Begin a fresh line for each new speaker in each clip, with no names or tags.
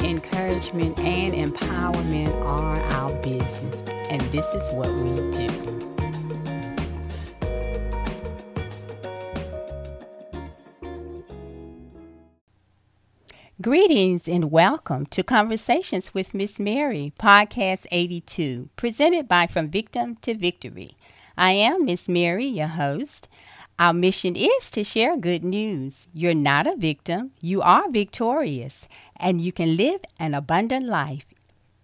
encouragement and empowerment are our business, and this is what we do. Greetings and welcome to Conversations with Miss Mary, Podcast 82, presented by From Victim to Victory. I am Miss Mary, your host. Our mission is to share good news. You're not a victim, you are victorious, and you can live an abundant life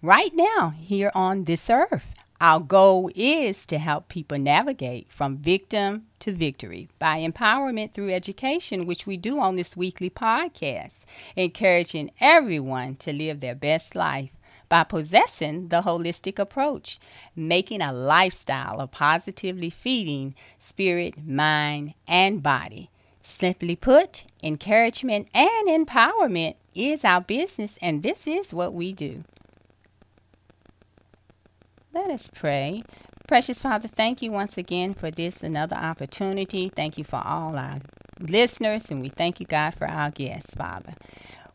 right now here on this earth. Our goal is to help people navigate from victim to victory by empowerment through education, which we do on this weekly podcast, encouraging everyone to live their best life by possessing the holistic approach, making a lifestyle of positively feeding spirit, mind, and body. Simply put, encouragement and empowerment is our business, and this is what we do. Let us pray. Precious Father, thank you once again for this another opportunity. Thank you for all our listeners, and we thank you, God, for our guests, Father.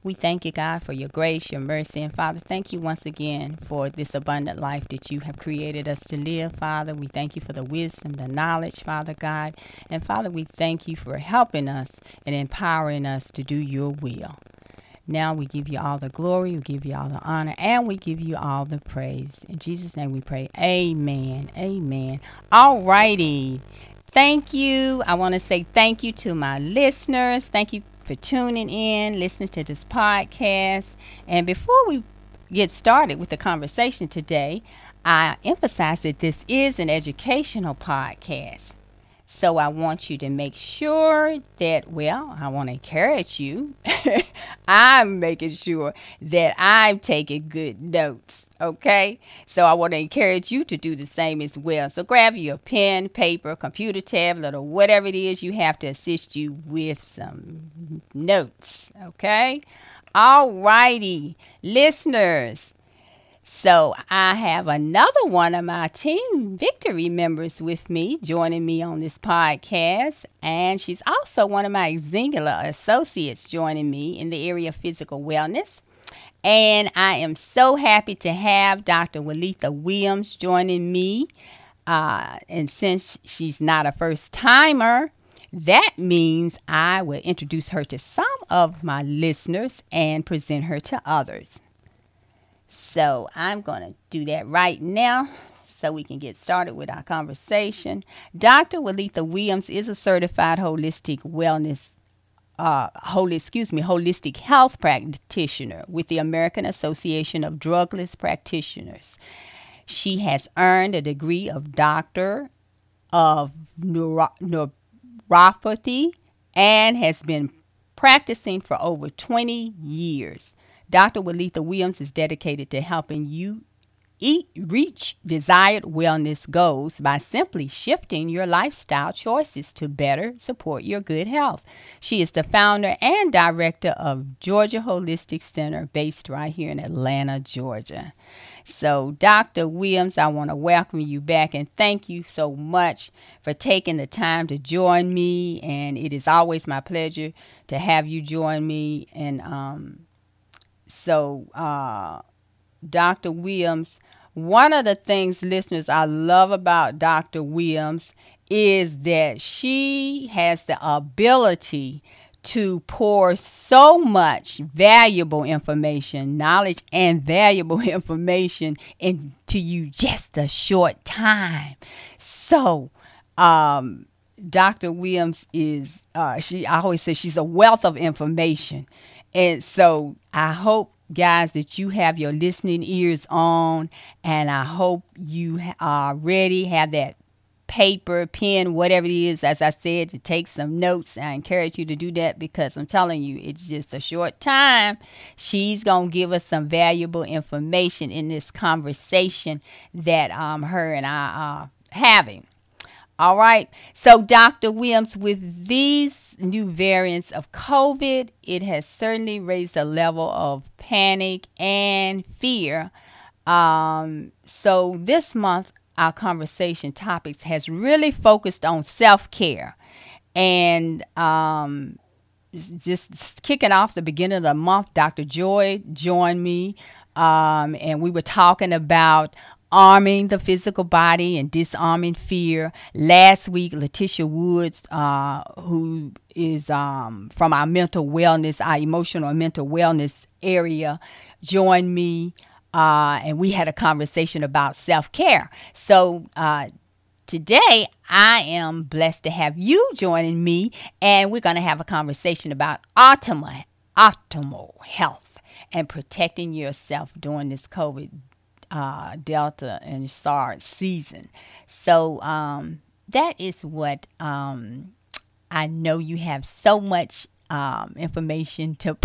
We thank you, God, for your grace, your mercy. And Father, thank you once again for this abundant life that you have created us to live, Father. We thank you for the wisdom, the knowledge, Father God. And Father, we thank you for helping us and empowering us to do your will. Now we give you all the glory, we give you all the honor, and we give you all the praise. In Jesus' name we pray. Amen. Amen. All righty. Thank you. I want to say thank you to my listeners. Thank you for tuning in, listening to this podcast. And before we get started with the conversation today, I emphasize that this is an educational podcast. So I want you to make sure that, well, I want to encourage you. I'm making sure that I'm taking good notes. Okay, so I want to encourage you to do the same as well. So grab your pen, paper, computer tablet, or whatever it is you have to assist you with some notes. Okay, all righty, listeners. So I have another one of my team victory members with me joining me on this podcast. And she's also one of my singular associates joining me in the area of physical wellness. And I am so happy to have Dr. Walitha Williams joining me. Uh, and since she's not a first timer, that means I will introduce her to some of my listeners and present her to others. So I'm going to do that right now so we can get started with our conversation. Dr. Walitha Williams is a certified holistic wellness uh, holy, excuse me, holistic health practitioner with the American Association of Drugless Practitioners. She has earned a degree of Doctor of Neuro- Naturopathy and has been practicing for over 20 years. Dr. Walitha Williams is dedicated to helping you eat, reach desired wellness goals by simply shifting your lifestyle choices to better support your good health. She is the founder and director of Georgia Holistic Center, based right here in Atlanta, Georgia. So, Dr. Williams, I want to welcome you back and thank you so much for taking the time to join me. And it is always my pleasure to have you join me. And um, so, uh, Dr. Williams, one of the things, listeners, I love about Dr. Williams is that she has the ability to pour so much valuable information, knowledge, and valuable information into you just a short time. So, um, Dr. Williams is, uh, she I always say she's a wealth of information. And so I hope guys, that you have your listening ears on, and I hope you are ready, have that paper, pen, whatever it is, as I said, to take some notes. I encourage you to do that because I'm telling you, it's just a short time. She's going to give us some valuable information in this conversation that um, her and I are having. All right. So, Dr. Williams, with these new variants of COVID, it has certainly raised a level of panic and fear. Um, so, this month, our conversation topics has really focused on self care. And um, just kicking off the beginning of the month, Dr. Joy joined me, um, and we were talking about arming the physical body and disarming fear. Last week, Letitia Woods, uh, who is um, from our mental wellness, our emotional and mental wellness area, joined me. Uh, and we had a conversation about self care. So uh, today, I am blessed to have you joining me, and we're going to have a conversation about optimal, optimal health and protecting yourself during this COVID uh, Delta and SARS season. So um, that is what um, I know you have so much um, information to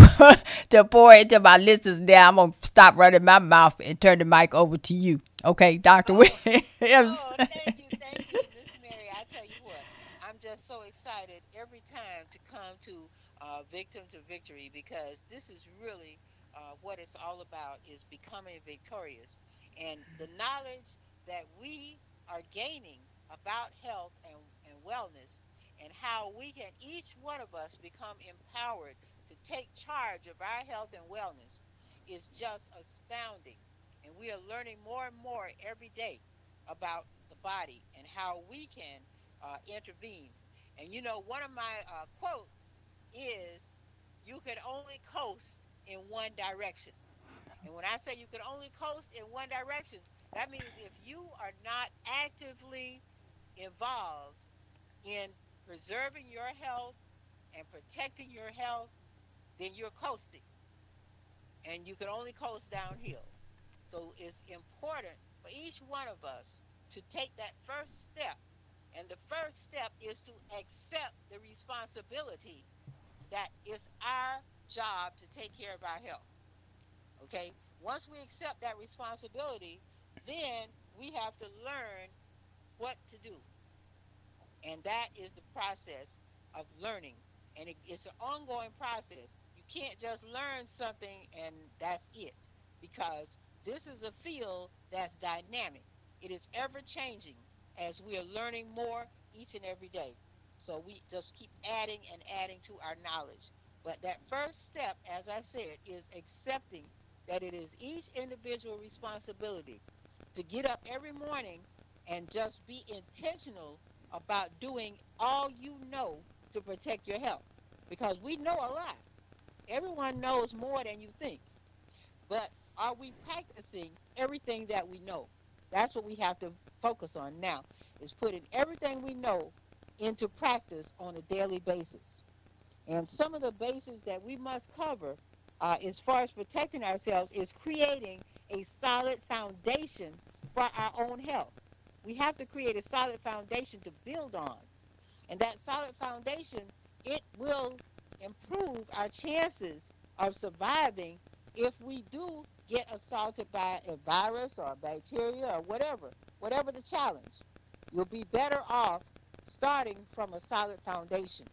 to pour into my listeners. Now I'm gonna stop running my mouth and turn the mic over to you. Okay, Doctor
oh, Williams. Oh, thank you, thank you, Miss Mary. I tell you what, I'm just so excited every time to come to uh, Victim to Victory because this is really uh, what it's all about: is becoming victorious and the knowledge that we are gaining about health and, and wellness and how we can each one of us become empowered to take charge of our health and wellness is just astounding. And we are learning more and more every day about the body and how we can uh, intervene. And you know one of my uh, quotes is you can only coast in one direction and when I say you can only coast in one direction, that means if you are not actively involved in preserving your health and protecting your health, then you're coasting. And you can only coast downhill. So it's important for each one of us to take that first step. And the first step is to accept the responsibility that it's our job to take care of our health. Okay? Once we accept that responsibility, then we have to learn what to do. And that is the process of learning. And it, it's an ongoing process. You can't just learn something and that's it. Because this is a field that's dynamic. It is ever changing as we are learning more each and every day. So we just keep adding and adding to our knowledge. But that first step, as I said, is accepting that it is each individual responsibility to get up every morning and just be intentional about doing all you know to protect your health. Because we know a lot. Everyone knows more than you think. But are we practicing everything that we know? That's what we have to focus on now, is putting everything we know into practice on a daily basis. And some of the bases that we must cover uh, as far as protecting ourselves is creating a solid foundation for our own health. We have to create a solid foundation to build on. And that solid foundation, it will improve our chances of surviving if we do get assaulted by a virus or a bacteria or whatever, whatever the challenge. You'll be better off starting from a solid foundation.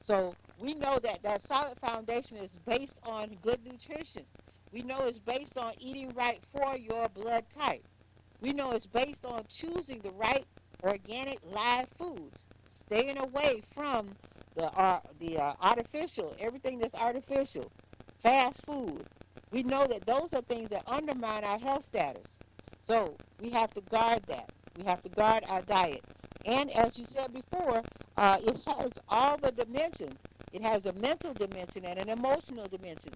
So we know that that solid foundation is based on good nutrition. We know it's based on eating right for your blood type. We know it's based on choosing the right organic live foods, staying away from the uh, the uh, artificial, everything that's artificial, fast food. We know that those are things that undermine our health status. So we have to guard that. We have to guard our diet. And as you said before, uh, it has all the dimensions. It has a mental dimension and an emotional dimension.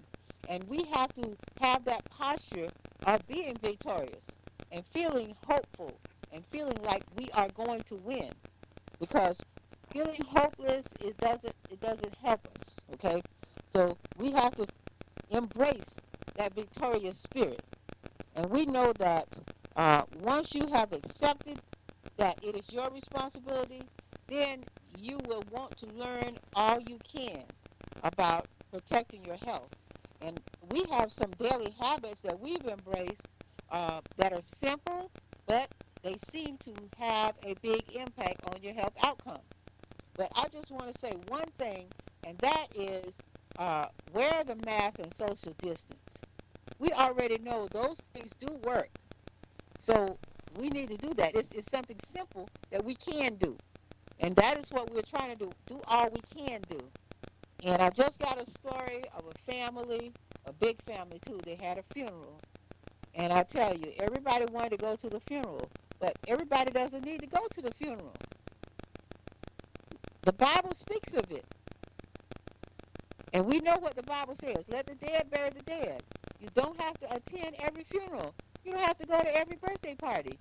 And we have to have that posture of being victorious and feeling hopeful and feeling like we are going to win. Because feeling hopeless it doesn't it doesn't help us. Okay? So we have to embrace that victorious spirit. And we know that uh, once you have accepted that it is your responsibility, then you will want to learn all you can about protecting your health. And we have some daily habits that we've embraced uh, that are simple, but they seem to have a big impact on your health outcome. But I just want to say one thing, and that is uh, wear the mask and social distance. We already know those things do work. So we need to do that. It's, it's something simple that we can do. And that is what we're trying to do. Do all we can do. And I just got a story of a family, a big family too. They had a funeral. And I tell you, everybody wanted to go to the funeral, but everybody doesn't need to go to the funeral. The Bible speaks of it. And we know what the Bible says. Let the dead bury the dead. You don't have to attend every funeral. You don't have to go to every birthday party.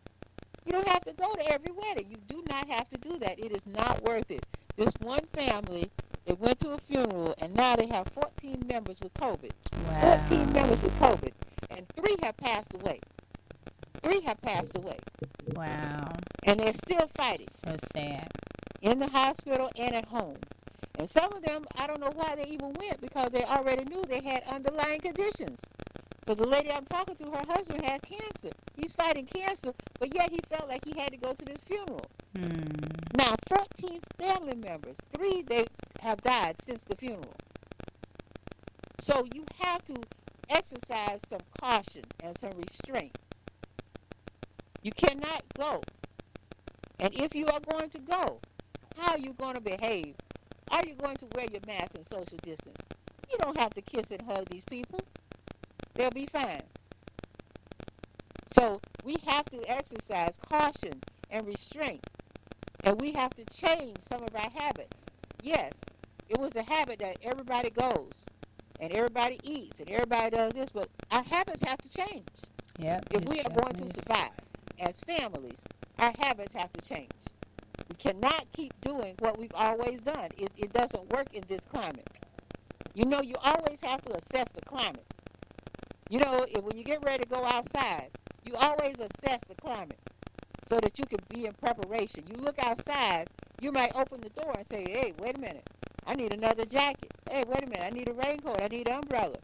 You don't have to go to every wedding. You do not have to do that. It is not worth it. This one family, they went to a funeral, and now they have 14 members with COVID.
Wow.
14 members with COVID, and three have passed away. Three have passed away,
Wow.
and they're still fighting
So sad.
in the hospital and at home. And some of them, I don't know why they even went because they already knew they had underlying conditions. But the lady I'm talking to, her husband has cancer. He's fighting cancer, but yet he felt like he had to go to this funeral.
Hmm.
Now, 14 family members, three they have died since the funeral. So you have to exercise some caution and some restraint. You cannot go. And if you are going to go, how are you going to behave? Are you going to wear your mask and social distance? You don't have to kiss and hug these people. They'll be fine. So we have to exercise caution and restraint. And we have to change some of our habits. Yes, it was a habit that everybody goes and everybody eats and everybody does this, but our habits have to change.
Yep.
If we are going to survive as families, our habits have to change. We cannot keep doing what we've always done. It, it doesn't work in this climate. You know, you always have to assess the climate. You know, if, when you get ready to go outside, you always assess the climate so that you can be in preparation. You look outside, you might open the door and say, hey, wait a minute, I need another jacket. Hey, wait a minute, I need a raincoat, I need an umbrella.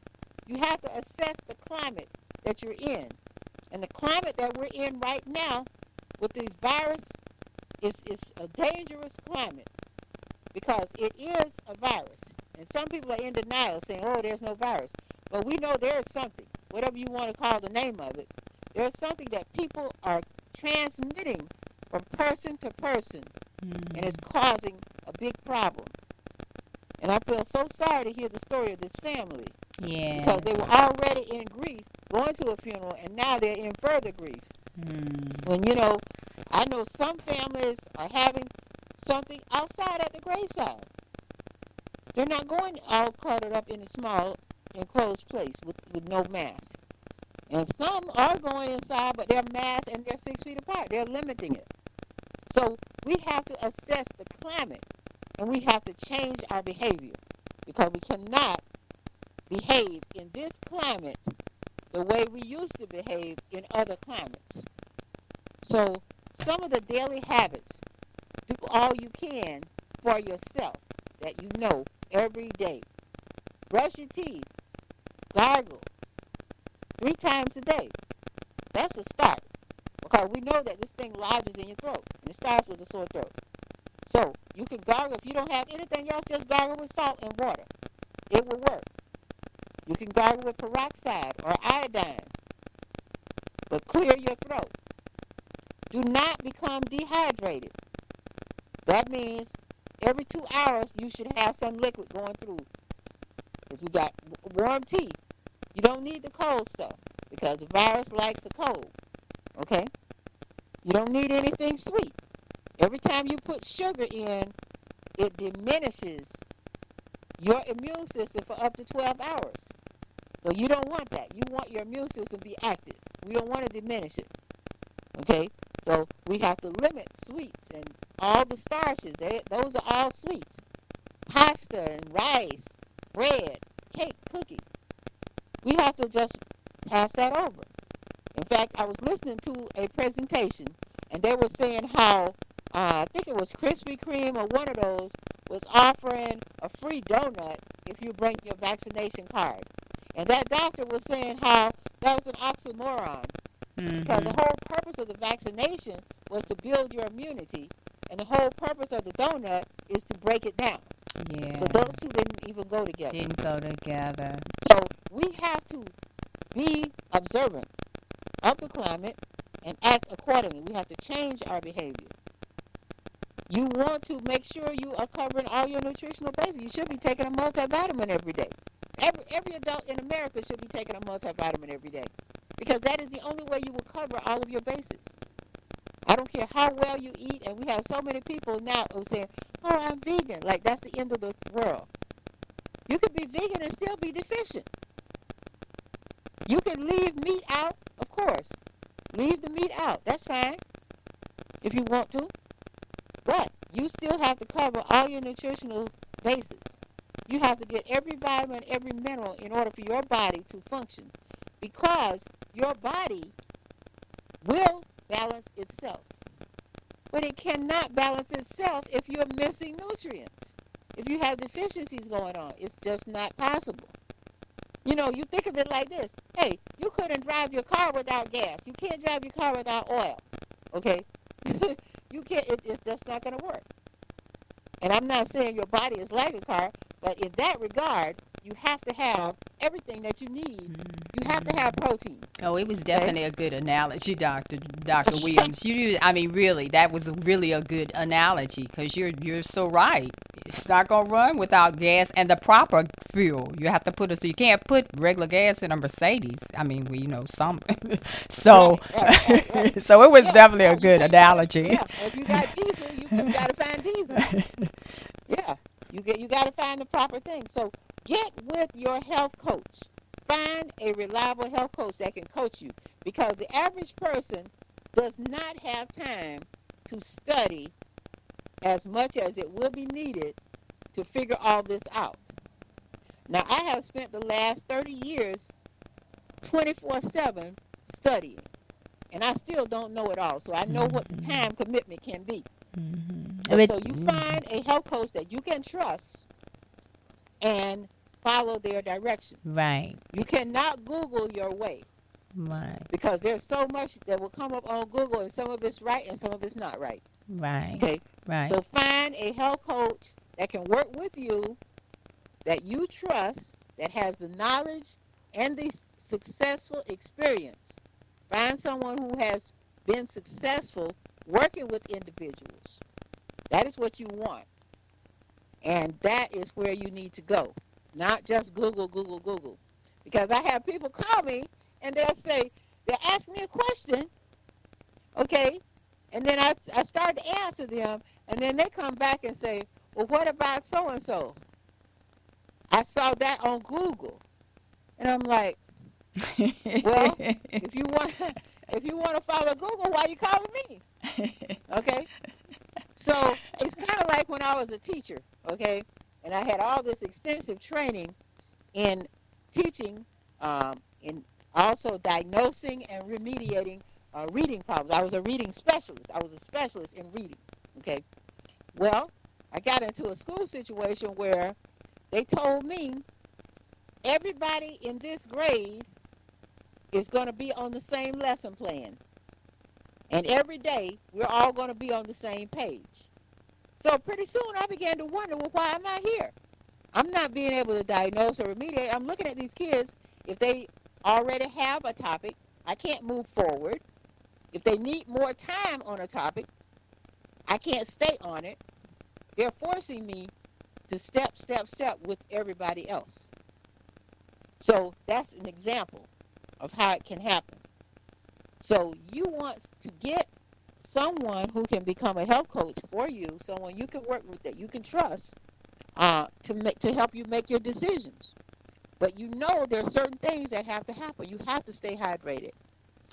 You have to assess the climate that you're in. And the climate that we're in right now with these virus is, is a dangerous climate because it is a virus. And some people are in denial saying, oh, there's no virus. But we know there is something, whatever you want to call the name of it, there's something that people are transmitting from person to person,
Hmm.
and it's causing a big problem. And I feel so sorry to hear the story of this family
Yes.
because they were already in grief going to a funeral, and now they're in further grief.
Hmm.
When you know, I know some families are having something outside at the graveside. They're not going all cluttered up in a small enclosed place with, with no mask. And some are going inside, but they're masked and they're six feet apart. They're limiting it. So we have to assess the climate and we have to change our behavior because we cannot behave in this climate the way we used to behave in other climates. So, some of the daily habits do all you can for yourself that you know every day. Brush your teeth, gargle three times a day. That's a start because we know that this thing lodges in your throat and it starts with a sore throat. So, you can gargle. If you don't have anything else, just gargle with salt and water. It will work. You can gargle with peroxide or iodine, but clear your throat. Do not become dehydrated. That means every two hours you should have some liquid going through. If you got warm tea, you don't need the cold stuff because the virus likes the cold. Okay? You don't need anything sweet. Every time you put sugar in, it diminishes your immune system for up to 12 hours. So you don't want that. You want your immune system to be active. We don't want to diminish it. Okay? So we have to limit sweets and all the starches. They, those are all sweets. Pasta and rice, bread, cake, cookies. We have to just pass that over. In fact, I was listening to a presentation, and they were saying how uh, I think it was Krispy Kreme or one of those was offering a free donut if you bring your vaccination card. And that doctor was saying how that was an oxymoron because the
Mhm.
whole purpose of the vaccination was to build your immunity, and the whole purpose of the donut is to break it down.
Yeah.
So those two didn't even go together.
didn't go together.
So we have to be observant of the climate and act accordingly. We have to change our behavior. You want to make sure you are covering all your nutritional bases. You should be taking a multivitamin every day. Every every adult in America should be taking a multivitamin every day because that is the only way you will cover all of your bases. I don't care how well you eat, and we have so many people now who say, "Oh, I'm vegan," like that's the end of the world. You could be vegan and still be deficient. You can leave meat out, of course. Leave the meat out. That's fine if you want to. But you still have to cover all your nutritional bases. You have to get every vitamin, every mineral in order for your body to function. Because your body will balance itself. But it cannot balance itself if you're missing nutrients. If you have deficiencies going on, it's just not possible. You know, you think of it like this. Hey, you couldn't drive your car without gas. You can't drive your car without oil. Okay? you can't it, it's just not going to work. And I'm not saying your body is like a car, but in that regard, you have to have everything that you need. You have to have protein.
Oh, it was definitely a good analogy, Doctor Doctor Williams. You, I mean, really, that was really a good analogy because you're you're so right. It's not gonna run without gas and the proper fuel. You have to put it so you can't put regular gas in a Mercedes. I mean, we you know some. so,
Right, right, right,
so it was
Yeah,
definitely a good analogy.
Yeah, if you got diesel, you, you got to find diesel. Yeah, you get you got to find the proper thing. So get with your health coach. Find a reliable health coach that can coach you because the average person does not have time to study as much as it will be needed to figure all this out. Now, I have spent the last 30 years 24 7 studying, and I still don't know it all. So I know what the time commitment can be.
Mhm.
And so you find a health coach that you can trust and follow their direction.
right,
You cannot Google your way
right,
because there's so much that will come up on Google and some of it's right and some of it's not right.
right,
Okay.
right.
So find a health coach that can work with you, that you trust, that has the knowledge and the successful experience. Find someone who has been successful working with individuals. That is what you want. And that is where you need to go. Not just Google, Google, Google. Because I have people call me and they'll say, they'll ask me a question, okay? And then I, I start to answer them, and then they come back and say, well, what about so and so? I saw that on Google. And I'm like, well, if you want if you want to follow Google, why are you calling me? Okay? So it's kind of like when I was a teacher, okay? And I had all this extensive training in teaching, um, in also diagnosing and remediating uh, reading problems. I was a reading specialist. I was a specialist in reading, okay? Well, I got into a school situation where they told me everybody in this grade is going to be on the same lesson plan. And every day, we're all going to be on the same page. So pretty soon, I began to wonder, well, why am I here? I'm not being able to diagnose or remediate. I'm looking at these kids. If they already have a topic, I can't move forward. If they need more time on a topic, I can't stay on it. They're forcing me to step, step, step with everybody else. So that's an example of how it can happen. So you want to get someone who can become a health coach for you, someone you can work with that you can trust uh, to make to help you make your decisions. But you know there are certain things that have to happen. You have to stay hydrated.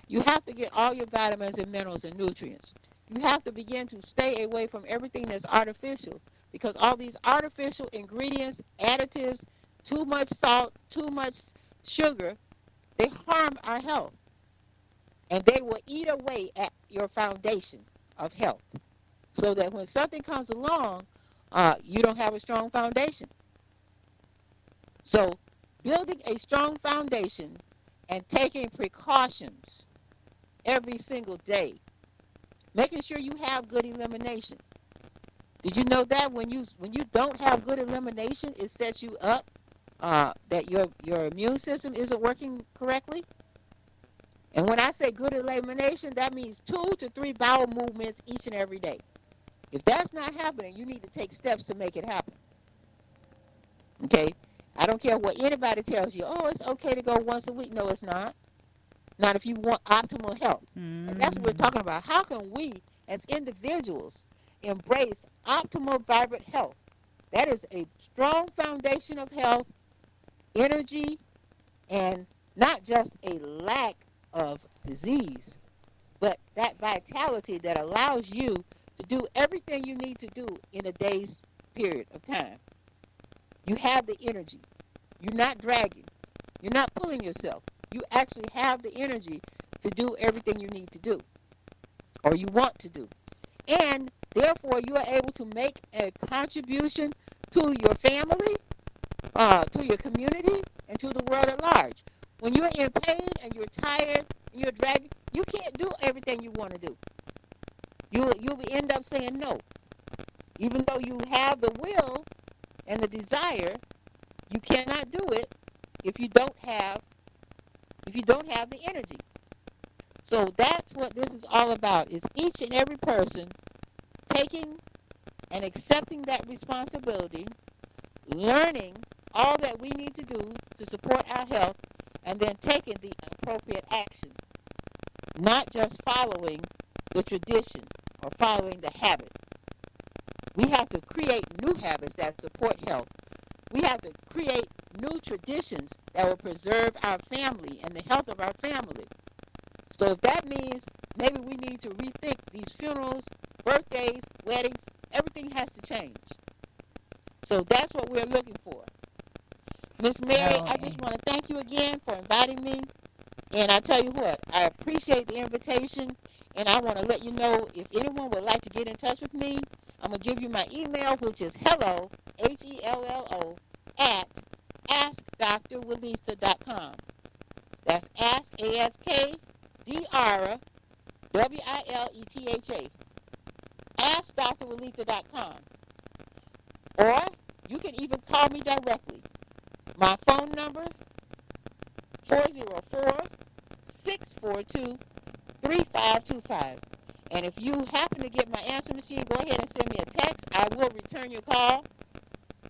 You have to get all your vitamins and minerals and nutrients. You have to begin to stay away from everything that's artificial because all these artificial ingredients, additives, too much salt, too much sugar, they harm our health. And they will eat away at your foundation. of health so that when something comes along, uh, you don't have a strong foundation. So, building a strong foundation and taking precautions every single day, making sure you have good elimination. Did you know that when you when you don't have good elimination, it sets you up uh, that your your immune system isn't working correctly? And when I say good elimination, that means two to three bowel movements each and every day. If that's not happening, you need to take steps to make it happen. Okay? I don't care what anybody tells you. Oh, it's okay to go once a week. No, it's not. Not if you want optimal health. Mm-hmm. And that's what we're talking about. How can we, as individuals, embrace optimal, vibrant health? That is a strong foundation of health, energy, and not just a lack of disease, but that vitality that allows you to do everything you need to do in a day's period of time. You have the energy. You're not dragging. You're not pulling yourself. You actually have the energy to do everything you need to do or you want to do. And therefore, you are able to make a contribution to your family, uh, to your community, and to the world at large. When you're in pain and you're tired and you're dragging, you can't do everything you want to do. You you'll end up saying no, even though you have the will and the desire. You cannot do it if you don't have if you don't have the energy. So that's what this is all about. Is each and every person taking and accepting that responsibility, learning all that we need to do to support our health, and then taking the appropriate action. Not just following the tradition or following the habit. We have to create new habits that support health. We have to create new traditions that will preserve our family and the health of our family. So if that means maybe we need to rethink these funerals, birthdays, weddings, everything has to change. So that's what we're looking for. Miss Mary, I just want to thank you again for inviting me. And I tell you what, I appreciate the invitation. And I want to let you know if anyone would like to get in touch with me, I'm going to give you my email, which is hello, H E L L O, at askdrwilitha.com. That's ask, A S K D R W I L E T H A. AskDrWilitha.com. Or you can even call me directly. My phone number 404 642 3525. And if you happen to get my answer machine, go ahead and send me a text. I will return your call.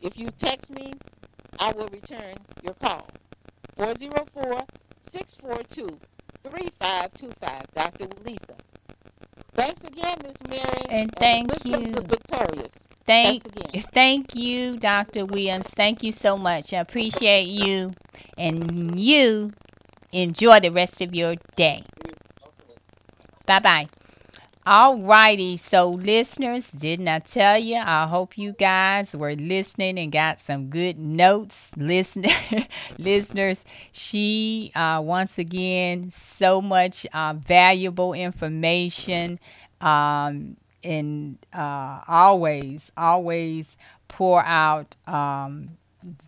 If you text me, I will return your call. 404 642 3525. Dr. Lisa. Thanks again, Miss Mary.
And thank
and
you.
Victorious.
Thank, thank you, Dr. Williams. Thank you so much. I appreciate you. And you enjoy the rest of your day. Bye bye. All righty, so listeners, didn't I tell you? I hope you guys were listening and got some good notes. Listen, listeners, she uh, once again so much uh, valuable information, um, and uh, always, always pour out um,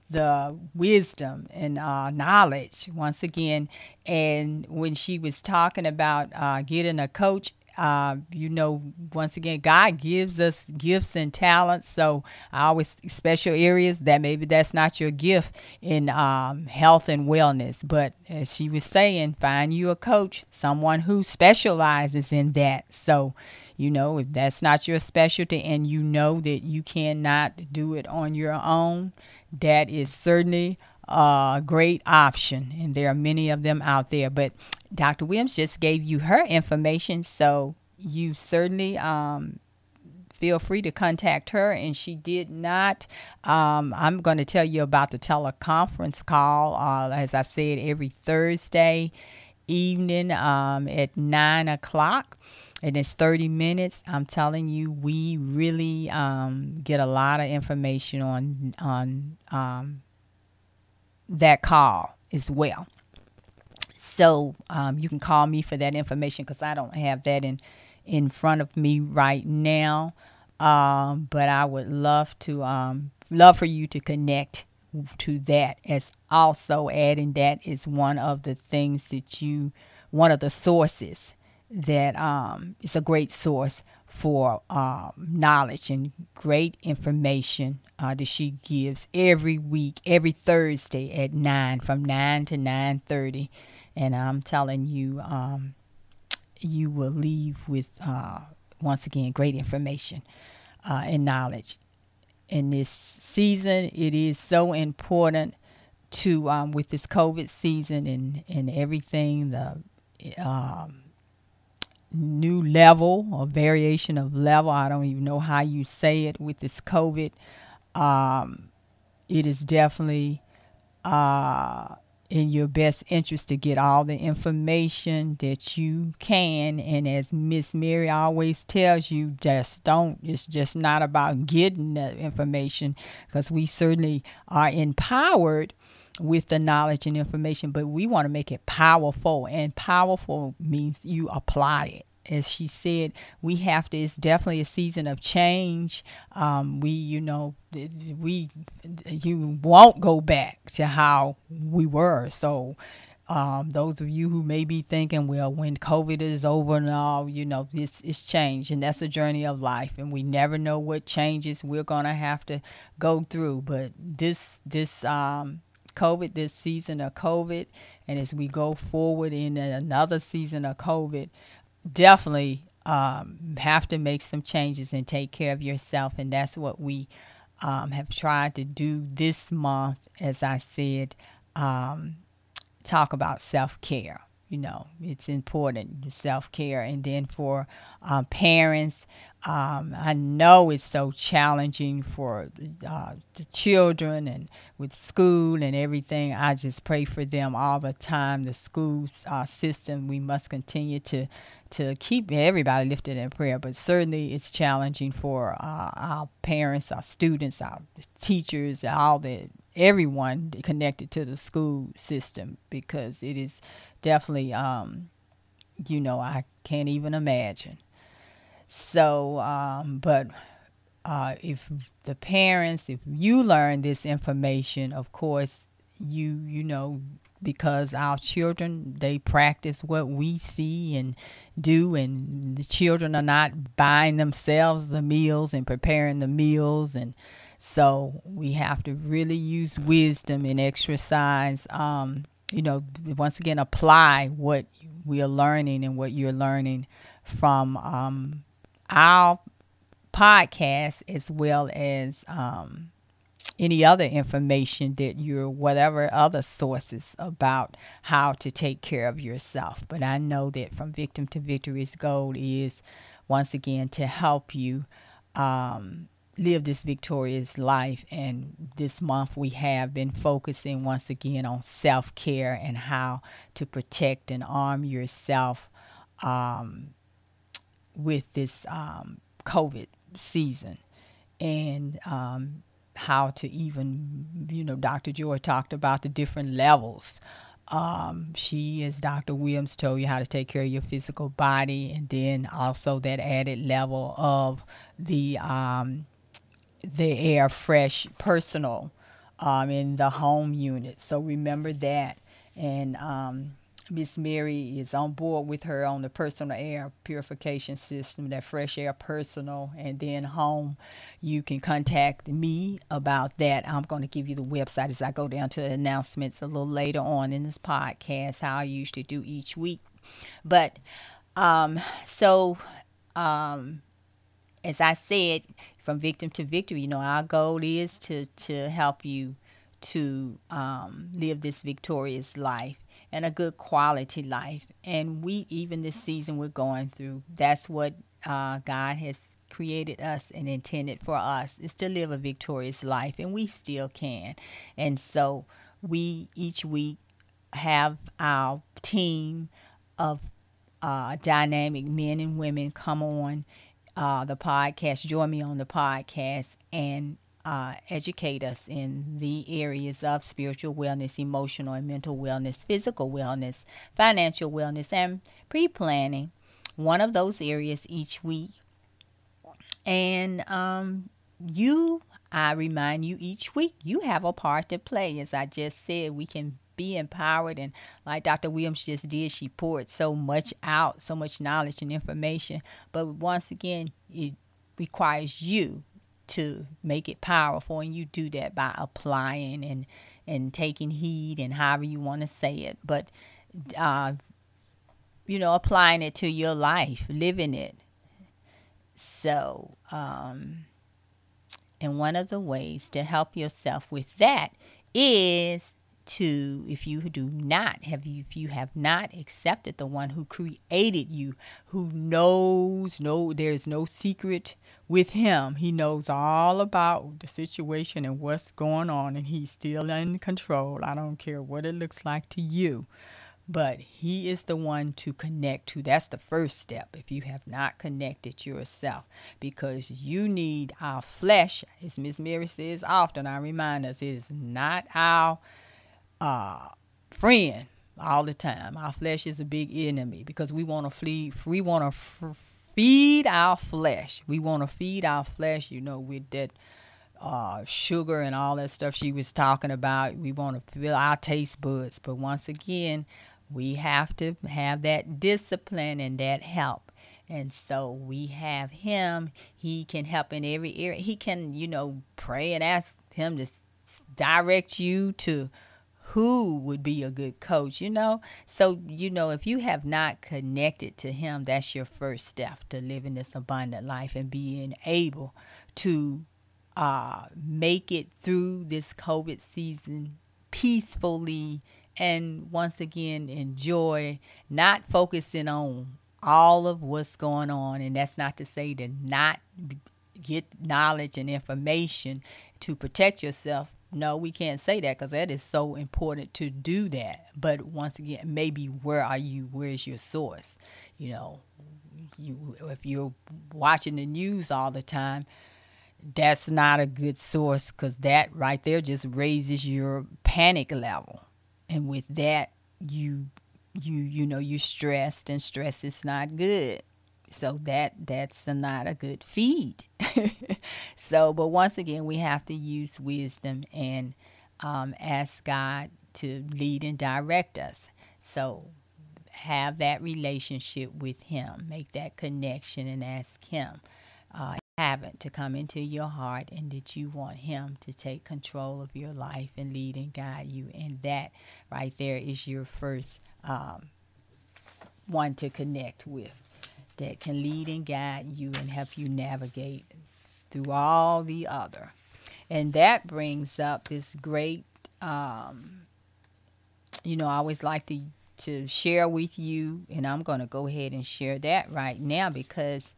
the wisdom and uh, knowledge once again. And when she was talking about uh, getting a coach uh, you know, once again, God gives us gifts and talents. So I always special areas that maybe that's not your gift in um, health and wellness. But as she was saying, find you a coach, someone who specializes in that. So you know, if that's not your specialty and you know that you cannot do it on your own, that is certainly a great option. And there are many of them out there. But Dr. Williams just gave you her information, so you certainly um, feel free to contact her. And she did not. Um, I'm going to tell you about the teleconference call, uh, as I said, every Thursday evening um, at 9 o'clock and it's 30 minutes. I'm telling you, we really um, get a lot of information on on um, that call as well. So um, you can call me for that information because I don't have that in in front of me right now, um, but I would love to um, love for you to connect to that as also adding that is one of the things that you one of the sources that um, is a great source for um, knowledge and great information uh, that she gives every week, every Thursday at nine, from nine to nine thirty, and I'm telling you, um, you will leave with uh, once again great information uh, and knowledge. In this season, it is so important to um, with this COVID season and and everything the um, new level or variation of level. I don't even know how you say it with this COVID. Um, it is definitely uh, in your best interest to get all the information that you can. And as Miss Mary always tells you, just don't. It's just not about getting the information because we certainly are empowered with the knowledge and information, but we want to make it powerful. And powerful means you apply it as she said, we have to. It's definitely a season of change. Um, we, you know, we you won't go back to how we were. So, um, those of you who may be thinking, well, when COVID is over and all, you know, this is change, and that's a journey of life, and we never know what changes we're gonna have to go through. But this this um, COVID, this season of COVID, and as we go forward in another season of COVID, definitely um, have to make some changes and take care of yourself, and that's what we um, have tried to do this month. As I said, um, talk about self care you know it's important self-care. And then for um, parents um, i know it's so challenging for uh, the children and with school and everything. I just pray for them all the time. The school uh, system we must continue to to keep everybody lifted in prayer. But certainly it's challenging for uh, our parents our students our teachers all the everyone connected to the school system because it is definitely, um, you know, I can't even imagine. So, um, but uh, if the parents, if you learn this information, of course, you you know because our children they practice what we see and do and the children are not buying themselves the meals and preparing the meals and so we have to really use wisdom and exercise um, you know, once again, apply what we are learning and what you're learning from um, our podcast as well as um, any other information that you're, whatever other sources about how to take care of yourself. But I know that from Victim to Victory's goal is once again to help you um, live this victorious life. And this month we have been focusing once again on self care and how to protect and arm yourself um, with this um, COVID season. And um, how to even, you know, Dr. Joy talked about the different levels. Um, she, as Dr. Williams told you, how to take care of your physical body, and then also that added level of the um, the air fresh personal um, in the home unit. So remember that. And um, Miss Mary is on board with her on the personal air purification system, that fresh air personal, and then home. You can contact me about that. I'm going to give you the website as I go down to the announcements a little later on in this podcast, how I usually do each week. But um, so um, as I said, from victim to victory, you know, our goal is to to help you to um, live this victorious life and a good quality life. And we, even this season we're going through, that's what uh, God has created us and intended for us is to live a victorious life, and we still can. And so we each week have our team of uh, dynamic men and women come on uh, the podcast, join me on the podcast and uh, educate us in the areas of spiritual wellness, emotional and mental wellness, physical wellness, financial wellness, and pre planning one of those areas each week. And um, you, I remind you each week, you have a part to play. As I just said, we can be empowered. And like Dr. Williams just did, she poured so much out, so much knowledge and information. But once again, it requires you to make it powerful. And you do that by applying and, and taking heed and however you want to say it. But, uh, you know, applying it to your life, living it. So, um, and one of the ways to help yourself with that is to if you do not have you if you have not accepted the one who created you who knows no there's no secret with him. He knows all about the situation and what's going on and he's still in control. I don't care what it looks like to you but he is the one to connect to. That's the first step if you have not connected yourself because you need our flesh. As miss mary says often i remind us it is not our uh, friend all the time. Our flesh is a big enemy because we want to flee. We want to f- feed our flesh. We want to feed our flesh. You know, with that uh, sugar and all that stuff she was talking about. We want to fill our taste buds. But once again, we have to have that discipline and that help. And so we have him. He can help in every area. He can, you know, pray and ask him to direct you to who would be a good coach, you know? So, you know, if you have not connected to him, that's your first step to living this abundant life and being able to uh, make it through this COVID season peacefully and once again enjoy not focusing on all of what's going on. And that's not to say to not get knowledge and information to protect yourself no, we can't say that because that is so important to do that. But once again, maybe where are you? Where is your source? You know, you if you're watching the news all the time, that's not a good source because that right there just raises your panic level, and with that, you you you know you're stressed, and stress is not good. So that that's not a good feed. so, but once again, we have to use wisdom and um, ask God to lead and direct us. So, have that relationship with Him, make that connection, and ask Him. Uh, haven't to come into your heart and that you want him to take control of your life and lead and guide you and that right there is your first um, one to connect with that can lead and guide you and help you navigate through all the other. And that brings up this great, um, you know, I always like to, to share with you, and I'm going to go ahead and share that right now because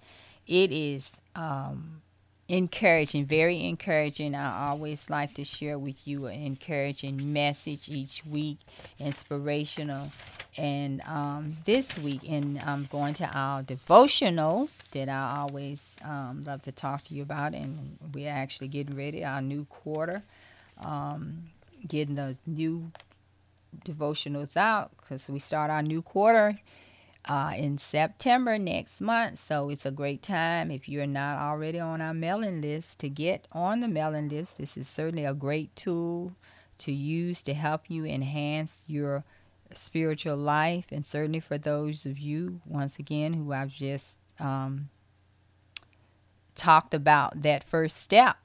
it is um, encouraging, very encouraging. I always like to share with you an encouraging message each week, inspirational. And um, this week, and I'm going to our devotional that I always um, love to talk to you about, and we're actually getting ready our new quarter, um, getting the new devotionals out because we start our new quarter uh, in September next month. So it's a great time if you're not already on our mailing list to get on the mailing list. This is certainly a great tool to use to help you enhance your spiritual life. And certainly for those of you, once again, who I've just um, talked about that first step,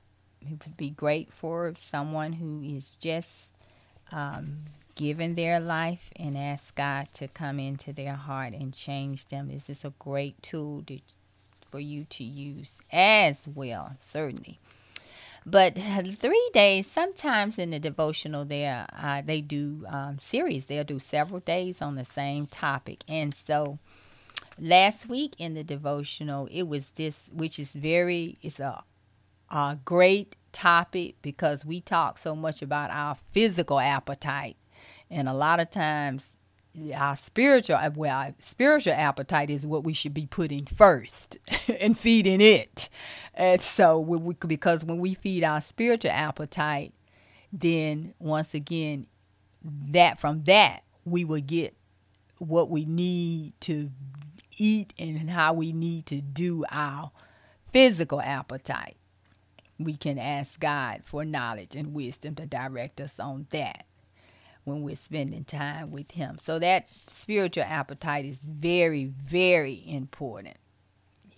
it would be great for someone who is just. Um, given their life and ask God to come into their heart and change them. Is this is a great tool to, for you to use as well, certainly. But three days, sometimes in the devotional, there uh, they do um, series. They'll do several days on the same topic, and so last week in the devotional, it was this, which is very, it's a, a great topic because we talk so much about our physical appetite and a lot of times, our spiritual uh, well, our spiritual appetite is what we should be putting first and feeding it. And so, we, because when we feed our spiritual appetite, then once again, that from that we will get what we need to eat and how we need to do our physical appetite. We can ask God for knowledge and wisdom to direct us on that when we're spending time with Him. So, that spiritual appetite is very, very important,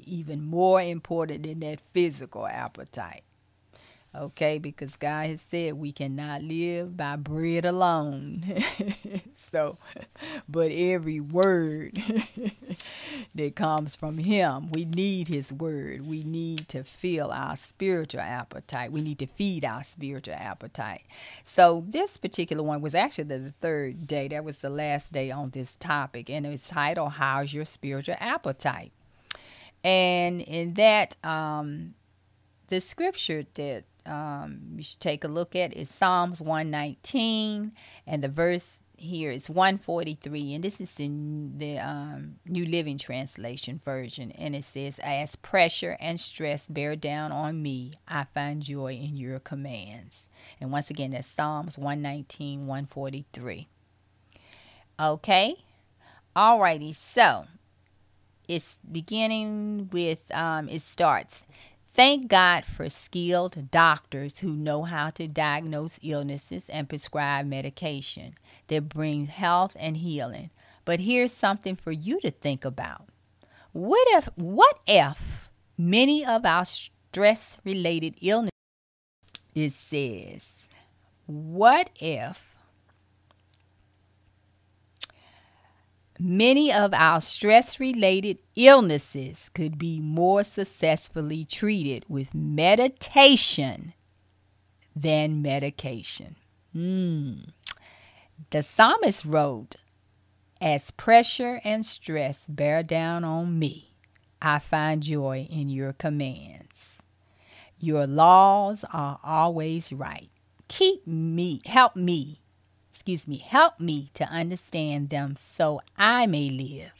even more important than that physical appetite. Okay, because God has said we cannot live by bread alone. so, but every word that comes from Him, we need His word. We need to fill our spiritual appetite. We need to feed our spiritual appetite. So, this particular one was actually the third day. That was the last day on this topic, and it's titled, How's Your Spiritual Appetite? And in that, um, the scripture that um, you should take a look at is Psalms 119, and the verse here is 143, and this is the, the um, New Living Translation version, and it says, As pressure and stress bear down on me, I find joy in your commands. And once again, that's Psalms 119, 143. Okay, alrighty, so it's beginning with, um, it starts. Thank God for skilled doctors who know how to diagnose illnesses and prescribe medication that brings health and healing. But here's something for you to think about. What if what if many of our stress related illnesses it says what if Many of our stress related illnesses could be more successfully treated with meditation than medication. Mm. The psalmist wrote, As pressure and stress bear down on me, I find joy in your commands. Your laws are always right. Keep me, help me excuse me, help me to understand them so I may live.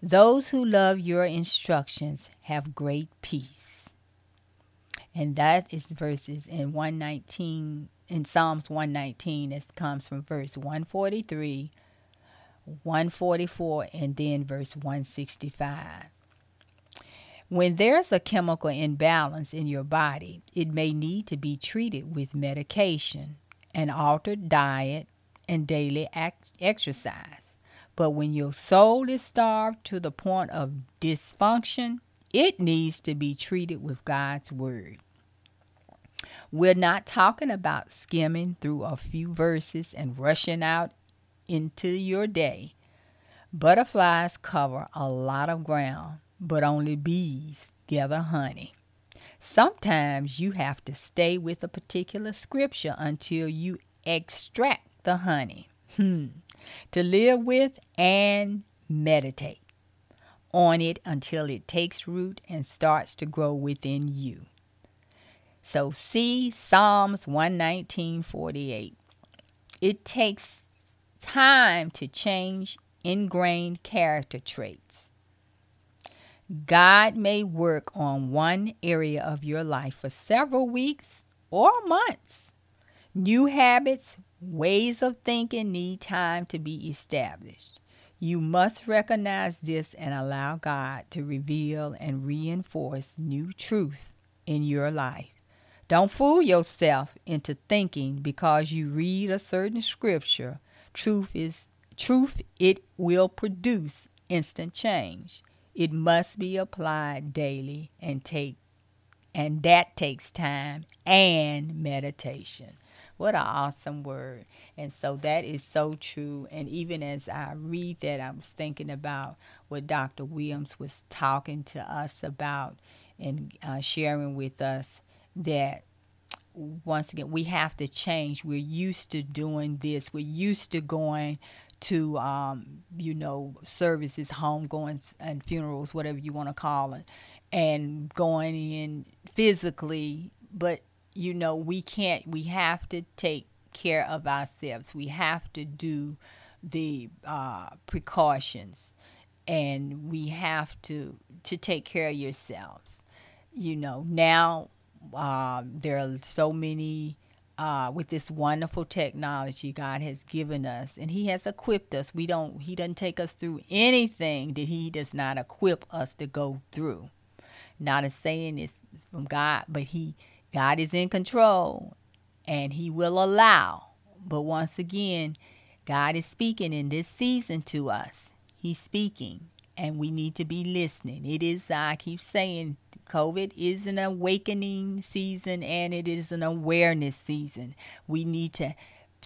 Those who love your instructions have great peace. And that is verses in 119 in Psalms 119 it comes from verse 143, 144 and then verse 165. When there's a chemical imbalance in your body, it may need to be treated with medication an altered diet, and daily exercise. But when your soul is starved to the point of dysfunction, it needs to be treated with God's Word. We're not talking about skimming through a few verses and rushing out into your day. Butterflies cover a lot of ground, but only bees gather honey. Sometimes you have to stay with a particular scripture until you extract the honey hmm. to live with and meditate on it until it takes root and starts to grow within you. So see Psalms 119:48. It takes time to change ingrained character traits. God may work on one area of your life for several weeks or months. New habits, ways of thinking need time to be established. You must recognize this and allow God to reveal and reinforce new truths in your life. Don't fool yourself into thinking because you read a certain scripture, truth is truth it will produce instant change. It must be applied daily and take and that takes time and meditation. What an awesome word. And so that is so true. And even as I read that, I was thinking about what Dr. Williams was talking to us about and uh, sharing with us that once again, we have to change. We're used to doing this, we're used to going to um, you know services, homegoings, and funerals, whatever you want to call it, and going in physically. But you know we can't. We have to take care of ourselves. We have to do the uh, precautions, and we have to to take care of yourselves. You know now um, there are so many uh, with this wonderful technology God has given us, and He has equipped us. We don't. He doesn't take us through anything that He does not equip us to go through. Not a saying is from God, but He, God is in control, and He will allow. But once again, God is speaking in this season to us. He's speaking, and we need to be listening. It is, I keep saying, COVID is an awakening season and it is an awareness season. We need to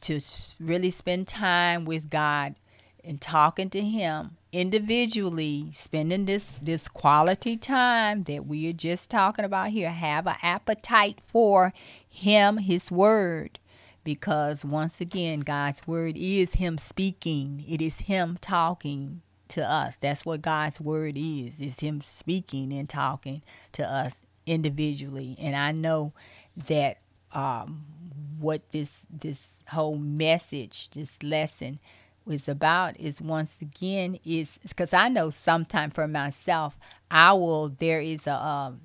to really spend time with God and talking to him individually spending this this quality time that we are just talking about here have an appetite for him his word because once again God's word is him speaking it is him talking to us. That's what God's word is. Is him speaking and talking to us individually. And I know that um, what this this whole message, this lesson was about is once again is because I know sometime for myself, I will there is a um,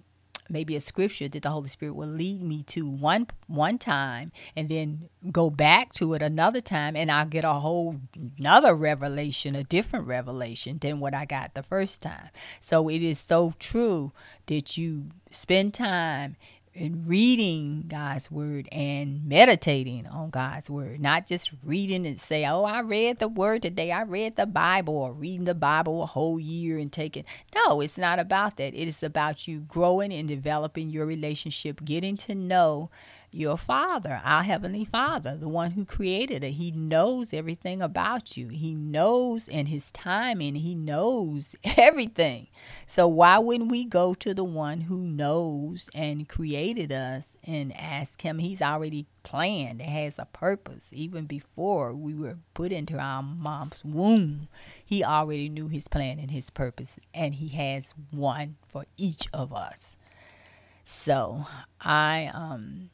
maybe a scripture that the Holy Spirit will lead me to one one time and then go back to it another time and I'll get a whole another revelation, a different revelation than what I got the first time. So it is so true that you spend time in reading God's word and meditating on God's word, not just reading and say, "Oh, I read the word today. I read the Bible," or reading the Bible a whole year and taking. No, it's not about that. It is about you growing and developing your relationship, getting to know your Father, our Heavenly Father, the one who created it. He knows everything about you. He knows in His timing, He knows everything. So, why wouldn't we go to the one who knows and created us and ask Him? He's already planned, it has a purpose. Even before we were put into our mom's womb, He already knew His plan and His purpose, and He has one for each of us. So, I, um,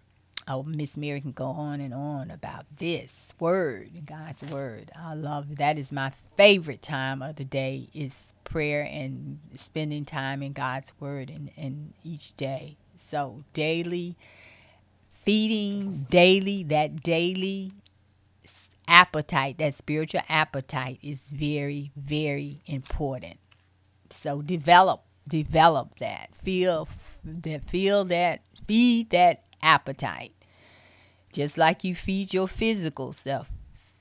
oh, Miss Mary can go on and on about this word, God's word. I love that is my favorite time of the day is prayer and spending time in God's word and, and each day. So daily feeding, daily, that daily appetite, that spiritual appetite is very, very important. So develop, develop that. Feel that feel that feed that appetite. Just like you feed your physical self,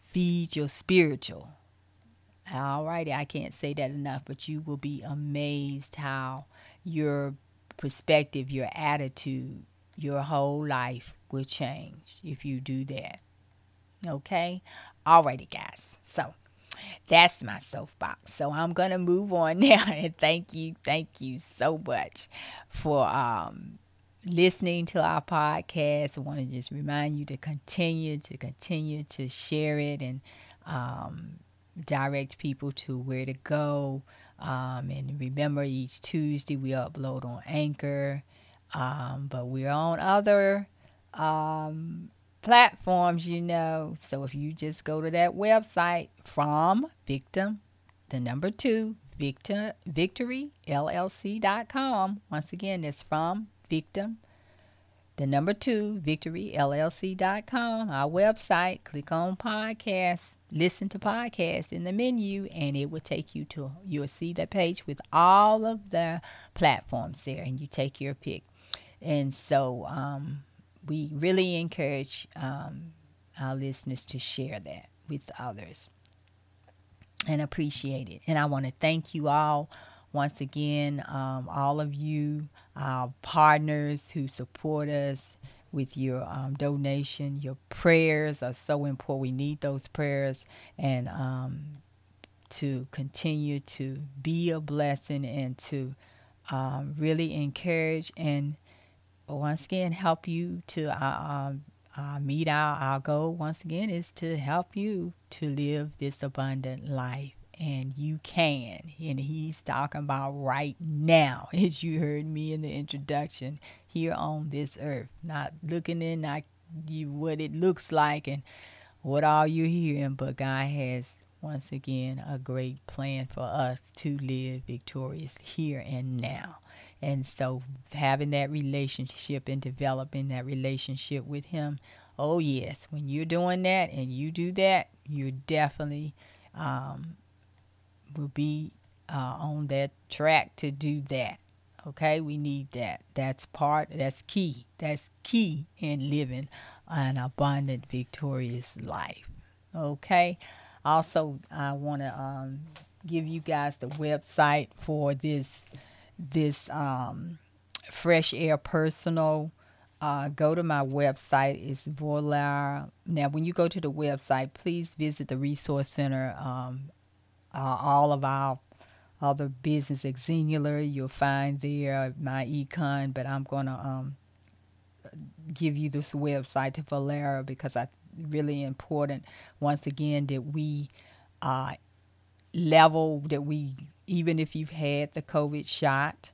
feed your spiritual. Alrighty, I can't say that enough, but you will be amazed how your perspective, your attitude, your whole life will change if you do that. Okay? Alrighty, guys. So that's my soapbox. So I'm gonna move on now and thank you, thank you so much for um listening to our podcast. I want to just remind you to continue to continue to share it and um, direct people to where to go. Um, and remember, each Tuesday we upload on Anchor, um, but we're on other um, platforms, you know. So if you just go to that website from victim, the number two, victor, victoryllc.com. Once again, it's from victim. The number two, victoryllc.com, our website. Click on podcasts, listen to podcasts in the menu, and it will take you to, you'll see the page with all of the platforms there, and you take your pick. And so um, we really encourage um, our listeners to share that with others and appreciate it. And I want to thank you all once again, um, all of you, our partners who support us with your um, donation, your prayers are so important. We need those prayers and um, to continue to be a blessing and to um, really encourage and once again help you to uh, um, uh, meet our, our goal once again is to help you to live this abundant life and you can. And he's talking about right now, as you heard me in the introduction, here on this earth, not looking in like you what it looks like and what all you're hearing, but God has once again a great plan for us to live victorious here and now. And so having that relationship and developing that relationship with him Oh, yes. When you're doing that and you do that, you're definitely um, will be uh, on that track to do that. Okay, we need that. That's part, that's key. That's key in living an abundant, victorious life. Okay, also, I want to um, give you guys the website for this this um, fresh air personal uh, go to my website. It's Vollara. Now, when you go to the website, please visit the Resource Center. Um, uh, all of our other business Singular, you'll find there my econ, but I'm going to um, give you this website to Vollara because I really important once again that we uh, level that we even if you've had the COVID shot,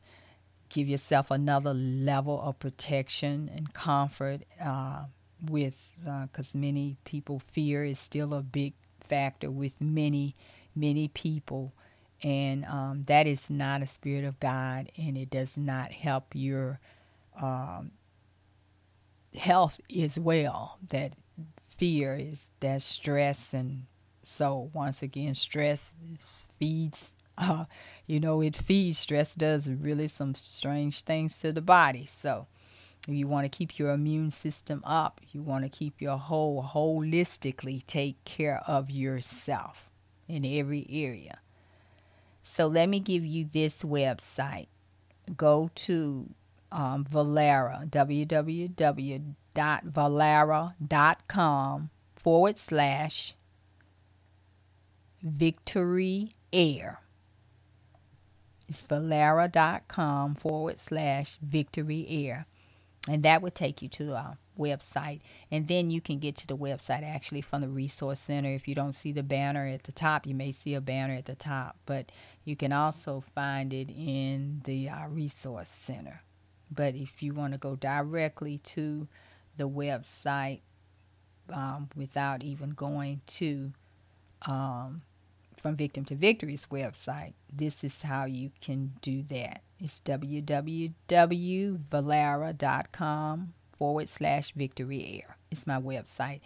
give yourself another level of protection and comfort uh, with because uh, many people fear is still a big factor with many many people and um, that is not a spirit of god and it does not help your um, health as well that fear is that stress and so once again stress feeds uh, you know, it feeds. Stress does really some strange things to the body. So, if you want to keep your immune system up. You want to keep your whole holistically take care of yourself in every area. So let me give you this website. Go to um, Vollara, www.vollara.com forward slash victory air. It's vollara.com forward slash victory air. And that would take you to our website. And then you can get to the website actually from the Resource Center. If you don't see the banner at the top, you may see a banner at the top. But you can also find it in the uh, Resource Center. But if you want to go directly to the website um, without even going to um, from Victim to Victory's website, this is how you can do that. It's www.vollara.com forward slash victory air. It's my website.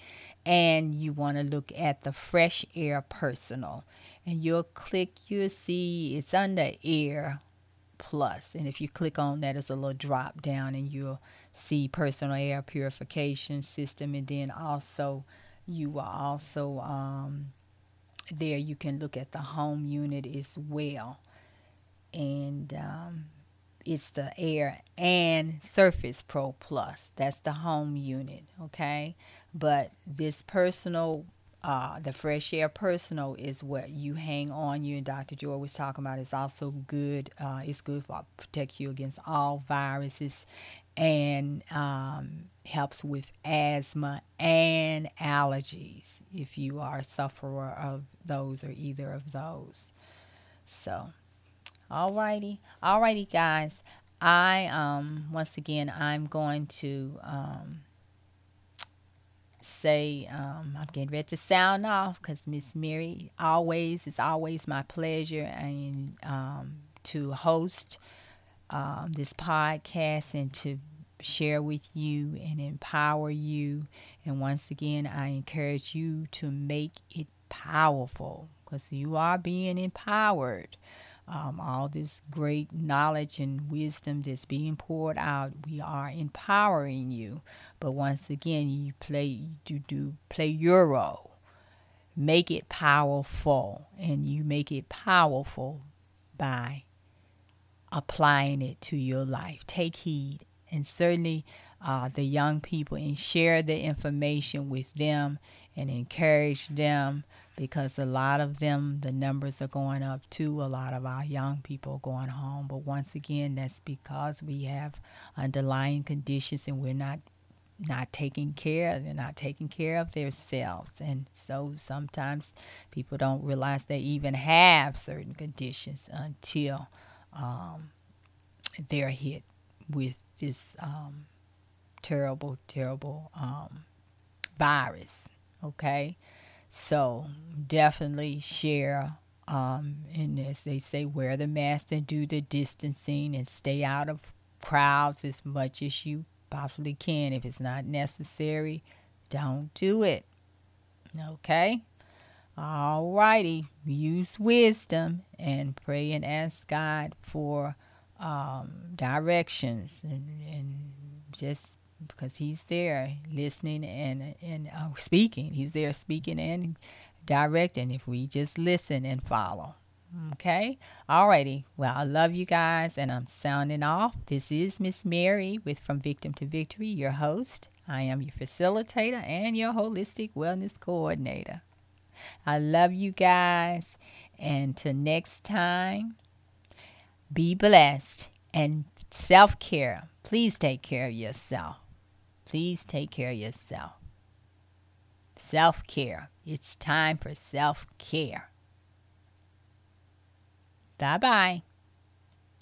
And you want to look at the Fresh Air Personal. And you'll click, you'll see it's under Air Plus. And if you click on that, it's a little drop down and you'll see Personal Air Purification System. And then also, you will also um, there you can look at the home unit as well and um, it's the air and surface pro plus that's the home unit okay but this personal uh, the fresh air personal is what you hang on you and dr joy was talking about it's also good uh, it's good for protect you against all viruses and um, helps with asthma and allergies if you are a sufferer of those or either of those. So, alrighty, alrighty, guys. I um once again I'm going to um say um, I'm getting ready to sound off because Miss Mary always it's always my pleasure and um, to host um, this podcast and to share with you and empower you. And once again, I encourage you to make it powerful because you are being empowered. Um, all this great knowledge and wisdom that's being poured out, we are empowering you. But once again, you play, you do play your role. Make it powerful, and you make it powerful by applying it to your life. Take heed and certainly uh, the young people and share the information with them and encourage them because a lot of them, the numbers are going up too. A lot of our young people going home. But once again, that's because we have underlying conditions and we're not not taking care they're not taking care of themselves and so sometimes people don't realize they even have certain conditions until um, they're hit with this um, terrible, terrible um, virus. Okay, so definitely share. Um, and as they say, wear the mask and do the distancing and stay out of crowds as much as you possibly can. If it's not necessary, don't do it. Okay? All righty. Use wisdom and pray and ask God for um, directions and, and just because He's there listening and, and uh, speaking. He's there speaking and directing if we just listen and follow. Okay. Alrighty. Well, I love you guys and I'm sounding off. This is Miss Mary with From Victim to Victory, your host. I am your facilitator and your holistic wellness coordinator. I love you guys. And till next time, be blessed and self care. Please take care of yourself. Please take care of yourself. Self care. It's time for self care. Bye bye.